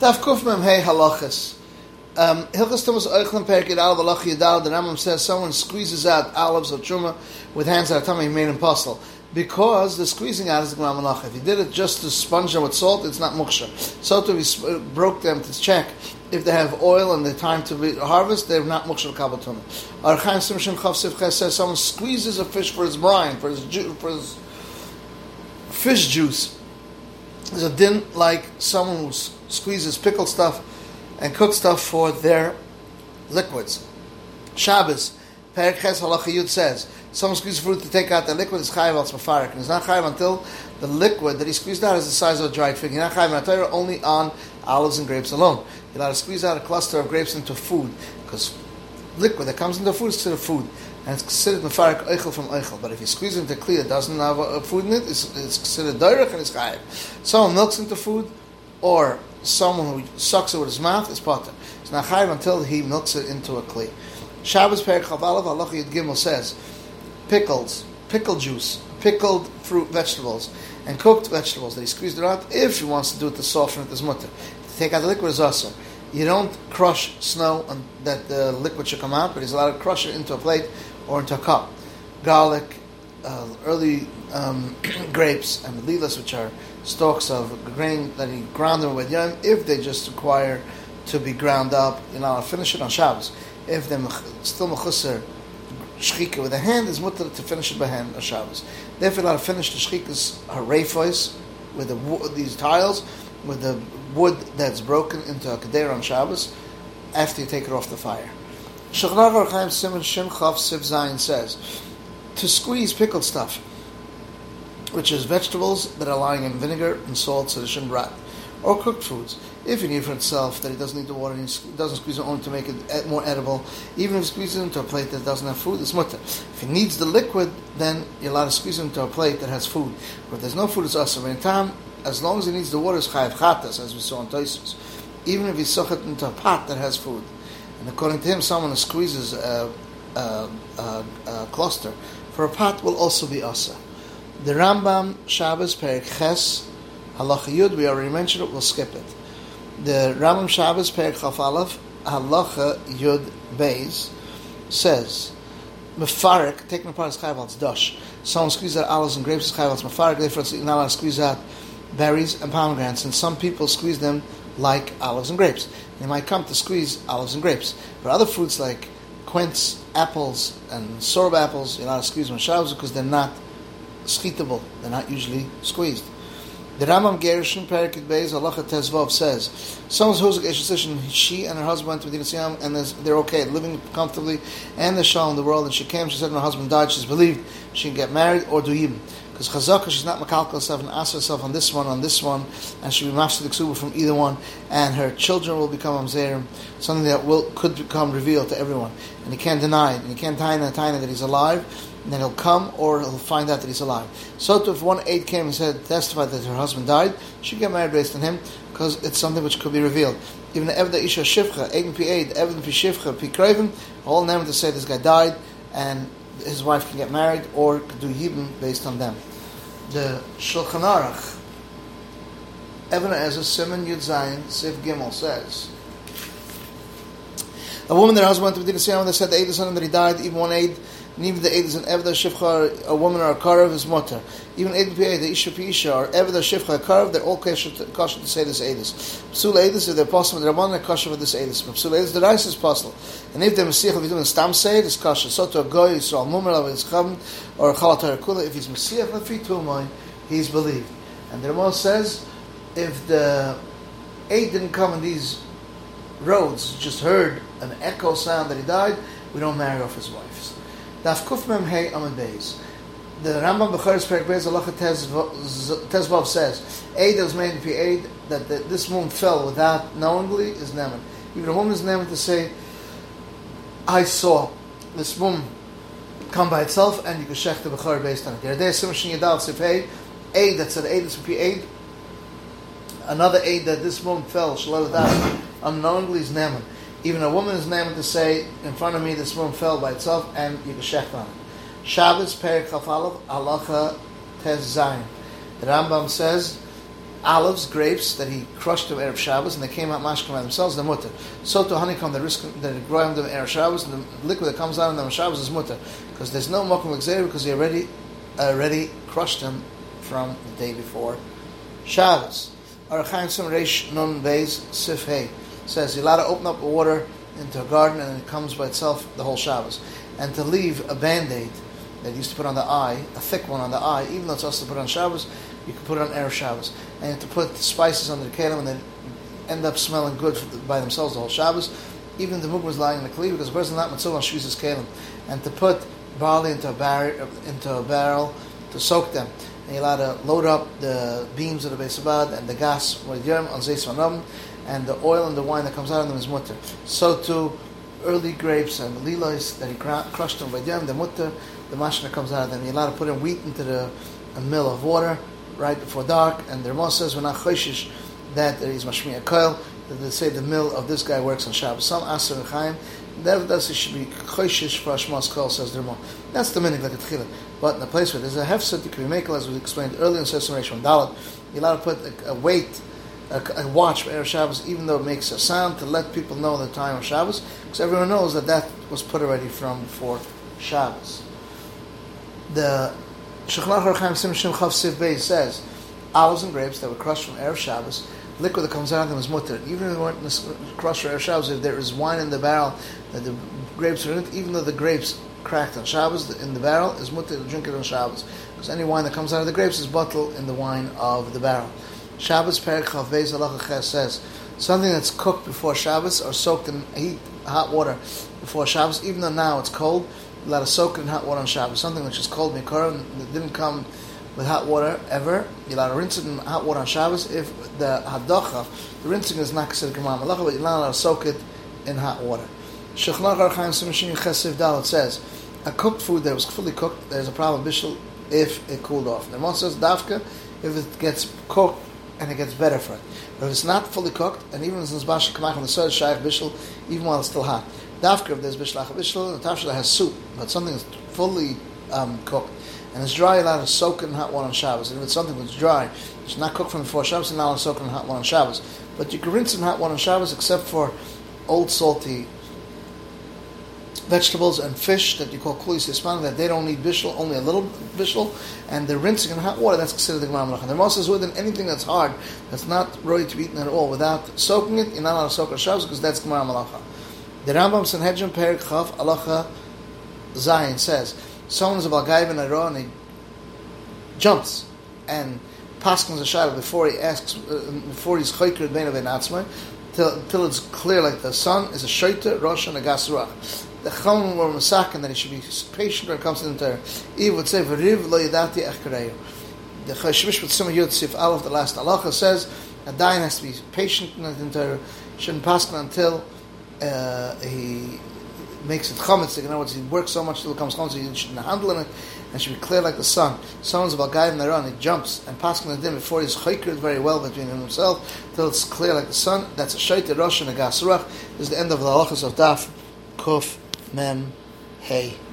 Daf Kuf Mem Hey Halachas. Um, Hilchas Tumas Oichlim Perik Yidal V'Lach Yidal, the Rambam says someone squeezes out olives or truma with hands that are tamei made impossible. Because the squeezing out is the Gemara Malach. If you did it just to sponge them with salt, it's not muksha. So to we broke them to check if they have oil and the time to harvest, they're not muksha kabatuna. Archaim Simshim Chav Sivches says someone squeezes a fish for his brine, for his, ju- for his fish juice. There's a din like someone who squeezes pickled stuff and cooked stuff for their liquids. Shabbos, Perik Ches Halacha says, someone squeezes fruit to take out the liquid is chayiv al and it's not chayiv until the liquid that he squeezed out is the size of a dried fig. You're not chayiv only on olives and grapes alone. You're allowed to squeeze out a cluster of grapes into food, because liquid that comes into food is considered food and it's considered mefarik eichel from eichel. But if you squeeze into clear, doesn't have a, food in it, it's, it's considered doirach and it's chayiv. Someone milks into food, or someone who sucks it with his mouth is potter. It's not chayiv until he milks it into a kli. Shabbos perik chavalav halacha yid gimel says pickles, pickle juice, pickled fruit, vegetables, and cooked vegetables that he squeezed it out. If he wants to do it to soften it, as mutter. To take out the liquid is also. You don't crush snow and that the liquid should come out, but he's allowed to crush it into a plate or into a cup. Garlic, uh, early um, grapes, and lilas, which are stalks of grain that he ground them with yam, if they just require to be ground up, you know, I'll finish it on Shabbos. If they're still mechusser, shchika with a hand, is mutter to finish it by hand on Shabbos. Therefore, to finish the shchikas harayfois with the, these tiles, with the wood that's broken into a keder on Shabbos, after you take it off the fire. Shechrav Archaim Simon Shin Siv says, to squeeze pickled stuff, which is vegetables that are lying in vinegar and salt so they shouldn't rot, or cooked foods. If you need for itself that it doesn't need the water, and he doesn't squeeze it only to make it more edible, even if he squeezes it into a plate that doesn't have food, it's mutter. If he needs the liquid, then you're allowed to squeeze it into a plate that has food. But if there's no food, it's also in time. As long as he needs the water, it's chayav chatas, as we saw in Toisus. Even if he suck it into a pot that has food. And according to him, someone who squeezes a, a, a, a cluster for a pot will also be asa. The Rambam Shabbos Perik Ches Halacha Yud we already mentioned it. We'll skip it. The Rambam Shabbos Perik Chaf Aleph Halacha Yud Beis says Mefarik taking apart is it's dash. Someone squeezes out olives and grapes is mefarik. Therefore, it's not allowed to squeeze out berries and pomegranates. And some people squeeze them like olives and grapes. They might come to squeeze olives and grapes, but other fruits like quince, apples, and sorb apples, you're not squeeze them Shabbos because they're not schitable. They're not usually squeezed. The Rambam Gershon Perikid Beis Halacha Tezvav says, someone who's a she and her husband went to Medina and they're okay, living comfortably, and they're in the world. And she came, she said, her husband died. She's believed she can get married or do even. Because Chazaka, she's not makalkal herself and ask herself on this one, on this one, and she'll be master the ksuba from either one, and her children will become amzerim, something that will could become revealed to everyone. And he can't deny it, and he can't in a that he's alive, and then he'll come or he'll find out that he's alive. So if one aide came and said, testified that her husband died, she get married based on him because it's something which could be revealed. Even the Evda Isha Shivcha, Eigen Pi Eid, Evda Pi Shivcha, Pi Kraven, all them to say this guy died and his wife can get married or could do Yibim based on them. The Shulchan Aruch, Even HaEzer Simon Yud Zayin, Sif Gimel says, a woman, their husband went to Medina they said the Eid son that he died, even one Eid even the Eid is an Evda a woman or a Karav is Mutter. Even Eid P.A., the Isha Isha, or Evda Shivcha, a Karav, they're all kosher to say this Eidis. Psul Eidis, if they're possible, they're one kosher for this Eidis. Psul Eidis, the rice is possible. And if they're Messiah, if you're doing Stam Seid, it's kosher. So to a Goy, Yisrael, Mumar, if it's Chum, or Chalat Kula, if he's Messiah, Lefi Tumai, he's believed. And the Ramon says, if the Eid didn't come in these roads, just heard an echo sound that he died, we don't marry off his wives. Daf Kuf Hey Amad Beis. The Rambam Becharis Perik Beis Alacha Tezvav says, Aid that was made be aid that this woman fell without knowingly is Neman. Even a woman is Neman to say, I saw this woman come by itself and you can check the Bechar based on it. There is Sim Shin Yadal Sifei, aid that said aid, this would be aid. Another aid that this woman fell, Shalal unknowingly is Neman. Even a woman is named to say, in front of me, this woman fell by itself, and you can check on it. Shabbos Perik Chafalav Halacha. The Rambam says, olives, grapes that he crushed them Erev Shabbos, and they came out mashkim by themselves, they're mutter. So to honeycomb, the risk that grow them Erev Shabbos, and the liquid that comes out of them Shabbos is mutter, because there's no mokum exer because he already already crushed them from the day before Shabbos. Arachaim Sim Reish Nun Beis Sif Hey says you're allowed to open up water into a garden and it comes by itself the whole Shabbos, and to leave a band-aid that you used to put on the eye, a thick one on the eye, even though it's also put on Shabbos, you can put it on Erev Shabbos. And to put spices on the kelim and they end up smelling good the, by themselves the whole Shabbos. Even the mug was lying in the kli because the person not mitzvah on shvizis kelim. And to put barley into a, bar- into a barrel to soak them. And you're allowed to load up the beams of the Beisabad and the gas with yom on zeis and the oil and the wine that comes out of them is mutter. So too, early grapes and lilois that he crushed them by yom, the mutter, the mashna comes out of them. You're allowed to put in wheat into the a mill of water right before dark, and the Ramah says we're not choishish that there is mashmiya koil, that they say the mill of this guy works on Shabbos. Some aser and nevertheless it should be choishish for Hashmas koil, says the Ramah. That's the minig like a tchila. But in the place where there's a hefset, you can make as we explained earlier in Session Reish Dalit, you're allowed to put a, a weight, a, a watch for Erev Shabbos, even though it makes a sound to let people know the time of Shabbos, because everyone knows that that was put already from before Shabbos. The Shechnach Archaim Sim Shem Chav Siv Bey says, olives and grapes that were crushed from Erev Shabbos, liquid that comes out of them is mutter. Even if they weren't crushed for Erev Shabbos, if there is wine in the barrel that the grapes are in it, even though the grapes cracked on Shabbos in the barrel, is mutter to drink it on Shabbos. Because any wine that comes out of the grapes is bottled in the wine of the barrel. Shabbos Perik Chav Beis Halacha says, something that's cooked before Shabbos or soaked in heat, hot water before Shabbos, even though now it's cold, let us soak it in hot water on Shabbos. Something which is cold mikara that didn't come with hot water ever. You're allowed to rinse it in hot water on Shabbos if the hadacha, the rinsing is not considered kamar malacha, but you're not allowed to soak it in hot water. Shechnach Archaim Simashin Chesiv Dalit says, a cooked food that was fully cooked, there's a problem bishul if it cooled off. The Ramon says dafka if it gets cooked and it gets better for it. But if it's not fully cooked, and even since Basha Kamach on the Sod Shaykh Bishul, even while it's still hot. Dafka, if there's Bishlach Bishul, the Tafshila has soup, but something is fully um, cooked. And it's dry, allowed to soak in hot water on Shabbos. And if it's something that's dry, it's not cooked from before Shabbos, it's not allowed to soak in hot water on Shabbos. But you can rinse in hot water on Shabbos except for old salty vegetables and fish that you call kulis yisman, that they don't need bishul, only a little bishul, and they're rinsing in hot water, that's considered the Gemara Malach. And the Rama says within anything that's hard, that's not ready to be eaten at all, without soaking it, you're not allowed to soak Shabbos because that's Gemara Malacha. The Rambam Sanhedrin Perik Chav Alacha Zion says, someone is a Balgaiv and and he jumps and paskins a shadow before he asks, uh, before he's chayker bein of till, till it's clear like the sun is a shaita, rosh, and a gasurach the Chachamim were masakin that he should be patient when it comes to the Torah. Eve would say, "V'riv lo yadati echkareyu." The Chashmish with Simon Yud Sif Aleph, the last halacha says, a dayan has to be patient in the Torah. Shouldn't pass until uh, he makes it chametz. In other words, he works so much till it comes chametz, he shouldn't handle it, and should be clear like the sun. Someone's about guy in the run, he jumps and passes the dim before he's chaykered very well between him and himself till it's clear like the sun. That's a shaita rosh and a gasurach. This is the end of the halachas of daf kuf mem hey.